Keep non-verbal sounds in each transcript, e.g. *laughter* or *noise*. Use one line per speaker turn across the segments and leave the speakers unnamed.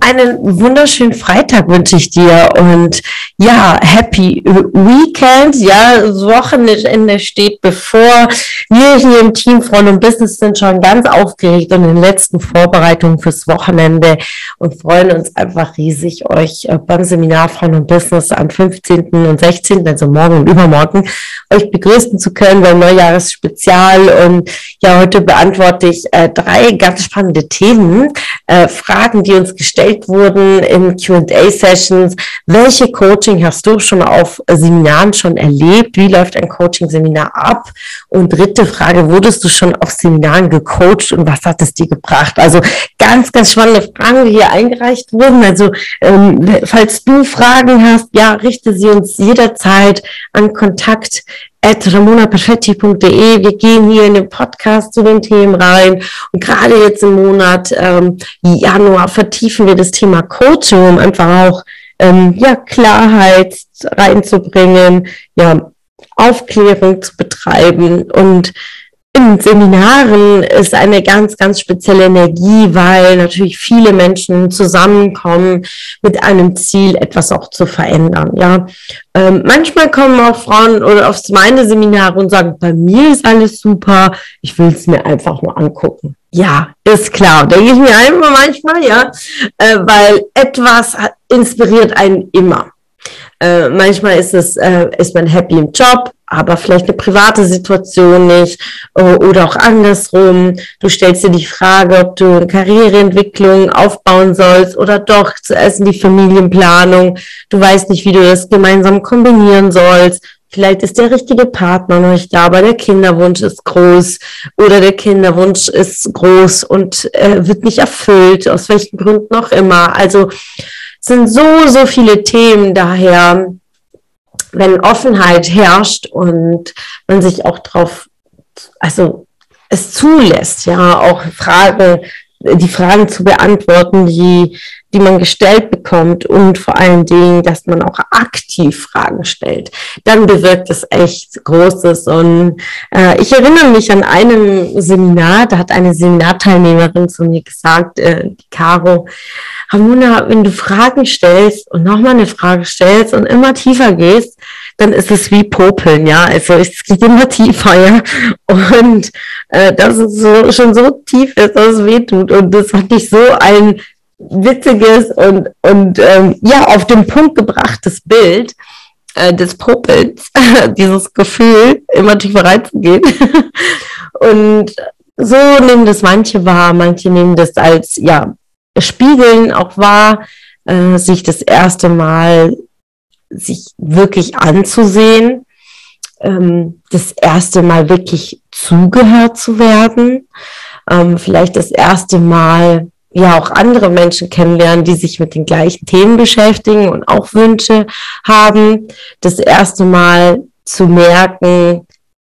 Einen wunderschönen Freitag wünsche ich dir und ja, happy Weekend. Ja, das Wochenende steht bevor. Wir hier im Team Freund und Business sind schon ganz aufgeregt und in den letzten Vorbereitungen fürs Wochenende und freuen uns einfach riesig, euch äh, beim Seminar Freund und Business am 15. und 16., also morgen und übermorgen, euch begrüßen zu können beim Neujahresspezial. Und ja, heute beantworte ich äh, drei ganz spannende Themen, äh, Fragen, die uns gestellt gestellt wurden in Q&A-Sessions. Welche Coaching hast du schon auf Seminaren schon erlebt? Wie läuft ein Coaching-Seminar ab? Und dritte Frage, wurdest du schon auf Seminaren gecoacht und was hat es dir gebracht? Also ganz, ganz spannende Fragen, die hier eingereicht wurden. Also ähm, falls du Fragen hast, ja, richte sie uns jederzeit an Kontakt at ramonaperfetti.de. Wir gehen hier in den Podcast zu den Themen rein. Und gerade jetzt im Monat ähm, Januar vertiefen wir das Thema Coaching, um einfach auch ähm, ja, Klarheit reinzubringen, ja, Aufklärung zu betreiben und in Seminaren ist eine ganz, ganz spezielle Energie, weil natürlich viele Menschen zusammenkommen mit einem Ziel, etwas auch zu verändern. Ja, ähm, manchmal kommen auch Frauen oder auf meine Seminare und sagen, bei mir ist alles super, ich will es mir einfach nur angucken. Ja, ist klar. Denke ich mir einfach manchmal, ja, äh, weil etwas inspiriert einen immer. Äh, manchmal ist es, äh, ist man happy im Job, aber vielleicht eine private Situation nicht oder auch andersrum. Du stellst dir die Frage, ob du eine Karriereentwicklung aufbauen sollst oder doch zuerst in die Familienplanung. Du weißt nicht, wie du das gemeinsam kombinieren sollst. Vielleicht ist der richtige Partner noch nicht da, aber der Kinderwunsch ist groß oder der Kinderwunsch ist groß und äh, wird nicht erfüllt, aus welchen Gründen auch immer. Also sind so, so viele Themen daher, wenn Offenheit herrscht und man sich auch drauf, also es zulässt, ja, auch Fragen, die Fragen zu beantworten, die, die man gestellt bekommt und vor allen Dingen, dass man auch aktiv Fragen stellt, dann bewirkt es echt Großes. Und äh, ich erinnere mich an einem Seminar, da hat eine Seminarteilnehmerin zu mir gesagt, äh, die Caro, Ramona, wenn du Fragen stellst und nochmal eine Frage stellst und immer tiefer gehst, dann ist es wie Popeln, ja. Also es geht immer *laughs* tiefer, ja. Und äh, dass es so, schon so tief ist, dass es weh tut. Und das hat dich so ein witziges und, und ähm, ja, auf den Punkt gebrachtes Bild äh, des Popels, *laughs* dieses Gefühl, immer tiefer reinzugehen. *laughs* und so nehmen das manche wahr, manche nehmen das als, ja, Spiegeln auch wahr, äh, sich das erste Mal sich wirklich anzusehen, ähm, das erste Mal wirklich zugehört zu werden, ähm, vielleicht das erste Mal ja auch andere Menschen kennenlernen, die sich mit den gleichen Themen beschäftigen und auch Wünsche haben, das erste Mal zu merken,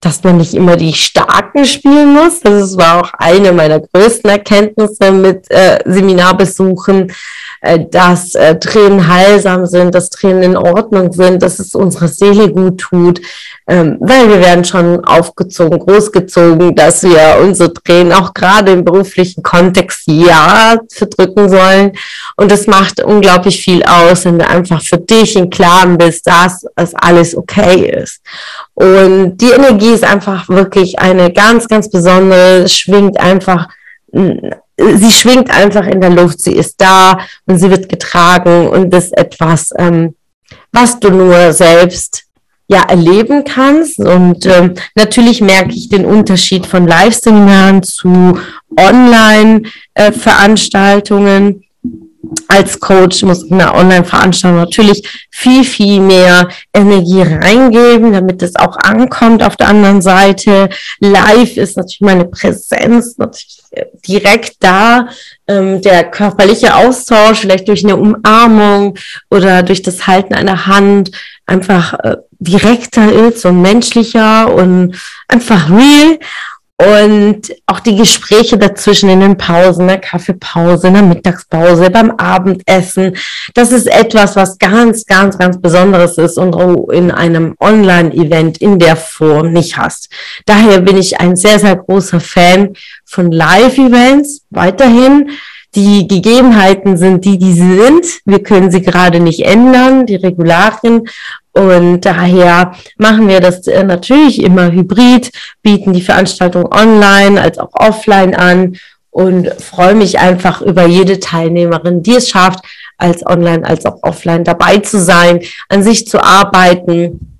dass man nicht immer die Starken spielen muss. Das war auch eine meiner größten Erkenntnisse mit äh, Seminarbesuchen, dass äh, Tränen heilsam sind, dass Tränen in Ordnung sind, dass es unserer Seele gut tut, ähm, weil wir werden schon aufgezogen, großgezogen, dass wir unsere Tränen auch gerade im beruflichen Kontext ja verdrücken sollen. Und das macht unglaublich viel aus, wenn du einfach für dich im Klaren bist, dass es alles okay ist. Und die Energie ist einfach wirklich eine ganz, ganz besondere, schwingt einfach sie schwingt einfach in der Luft, sie ist da und sie wird getragen und das ist etwas, ähm, was du nur selbst ja erleben kannst. Und ähm, natürlich merke ich den Unterschied von Live-Seminaren zu Online-Veranstaltungen. Als Coach muss in einer Online-Veranstaltung natürlich viel, viel mehr Energie reingeben, damit es auch ankommt auf der anderen Seite. Live ist natürlich meine Präsenz natürlich direkt da. Ähm, der körperliche Austausch, vielleicht durch eine Umarmung oder durch das Halten einer Hand, einfach äh, direkter ist und menschlicher und einfach real. Und auch die Gespräche dazwischen in den Pausen, der Kaffeepause, in der Mittagspause, beim Abendessen, das ist etwas, was ganz, ganz, ganz Besonderes ist und du in einem Online-Event in der Form nicht hast. Daher bin ich ein sehr, sehr großer Fan von Live-Events weiterhin. Die Gegebenheiten sind die, die sie sind. Wir können sie gerade nicht ändern, die Regularien. Und daher machen wir das äh, natürlich immer hybrid, bieten die Veranstaltung online als auch offline an und freue mich einfach über jede Teilnehmerin, die es schafft, als online als auch offline dabei zu sein, an sich zu arbeiten,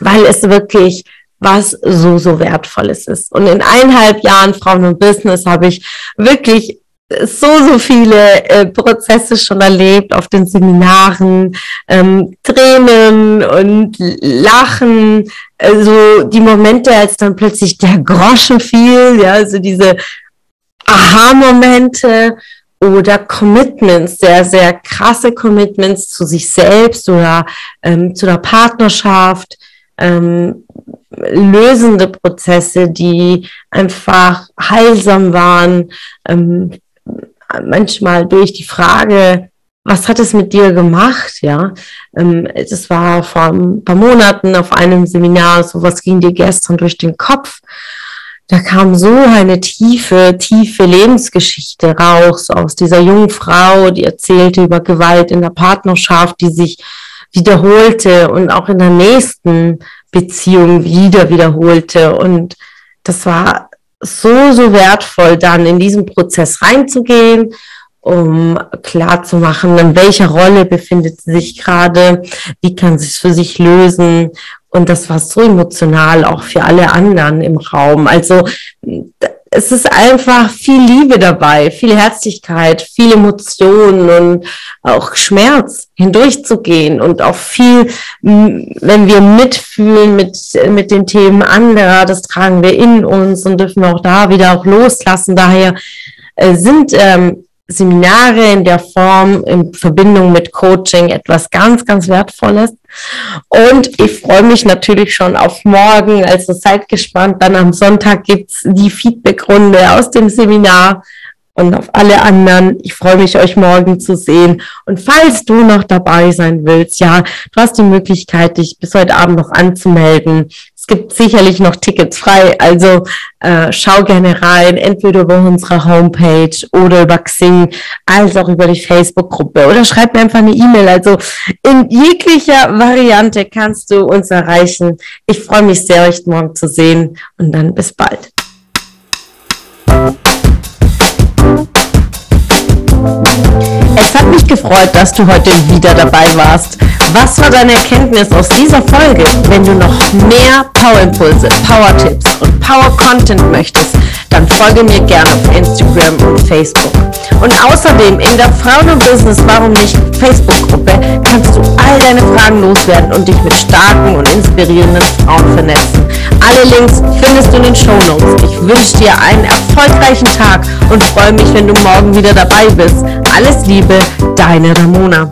weil es wirklich was so, so wertvolles ist. Und in eineinhalb Jahren Frauen und Business habe ich wirklich so, so viele äh, Prozesse schon erlebt auf den Seminaren, ähm, Tränen und Lachen, also die Momente, als dann plötzlich der Groschen fiel, ja, also diese Aha-Momente oder Commitments, sehr, sehr krasse Commitments zu sich selbst oder ähm, zu der Partnerschaft, ähm, lösende Prozesse, die einfach heilsam waren, ähm, manchmal durch die Frage, was hat es mit dir gemacht? Ja, ähm, das war vor ein paar Monaten auf einem Seminar, so was ging dir gestern durch den Kopf? Da kam so eine tiefe, tiefe Lebensgeschichte raus aus dieser jungen Frau, die erzählte über Gewalt in der Partnerschaft, die sich wiederholte und auch in der nächsten Beziehung wieder wiederholte. Und das war so, so wertvoll, dann in diesen Prozess reinzugehen, um klar zu machen, in welcher Rolle befindet sie sich gerade, wie kann sie es für sich lösen. Und das war so emotional auch für alle anderen im Raum. Also es ist einfach viel Liebe dabei, viel Herzlichkeit, viel Emotionen und auch Schmerz hindurchzugehen und auch viel, wenn wir mitfühlen mit, mit den Themen anderer, das tragen wir in uns und dürfen auch da wieder auch loslassen. Daher äh, sind ähm, Seminare in der Form in Verbindung mit Coaching etwas ganz, ganz Wertvolles. Und ich freue mich natürlich schon auf morgen. Also seid gespannt. Dann am Sonntag gibt's die Feedbackrunde aus dem Seminar und auf alle anderen. Ich freue mich, euch morgen zu sehen. Und falls du noch dabei sein willst, ja, du hast die Möglichkeit, dich bis heute Abend noch anzumelden. Es gibt sicherlich noch Tickets frei, also äh, schau gerne rein, entweder über unsere Homepage oder über Xing, als auch über die Facebook-Gruppe oder schreib mir einfach eine E-Mail. Also in jeglicher Variante kannst du uns erreichen. Ich freue mich sehr, euch morgen zu sehen und dann bis bald. Gefreut, dass du heute wieder dabei warst. Was war deine Erkenntnis aus dieser Folge? Wenn du noch mehr Power-Impulse, Power-Tipps und Power-Content möchtest, dann folge mir gerne auf Instagram und Facebook. Und außerdem in der Frauen und Business Warum nicht Facebook-Gruppe kannst du all deine Fragen loswerden und dich mit starken und inspirierenden Frauen vernetzen. Alle Links findest du in den Show Notes. Ich wünsche dir einen erfolgreichen Tag und freue mich, wenn du morgen wieder dabei bist. Alles Liebe, deine Ramona.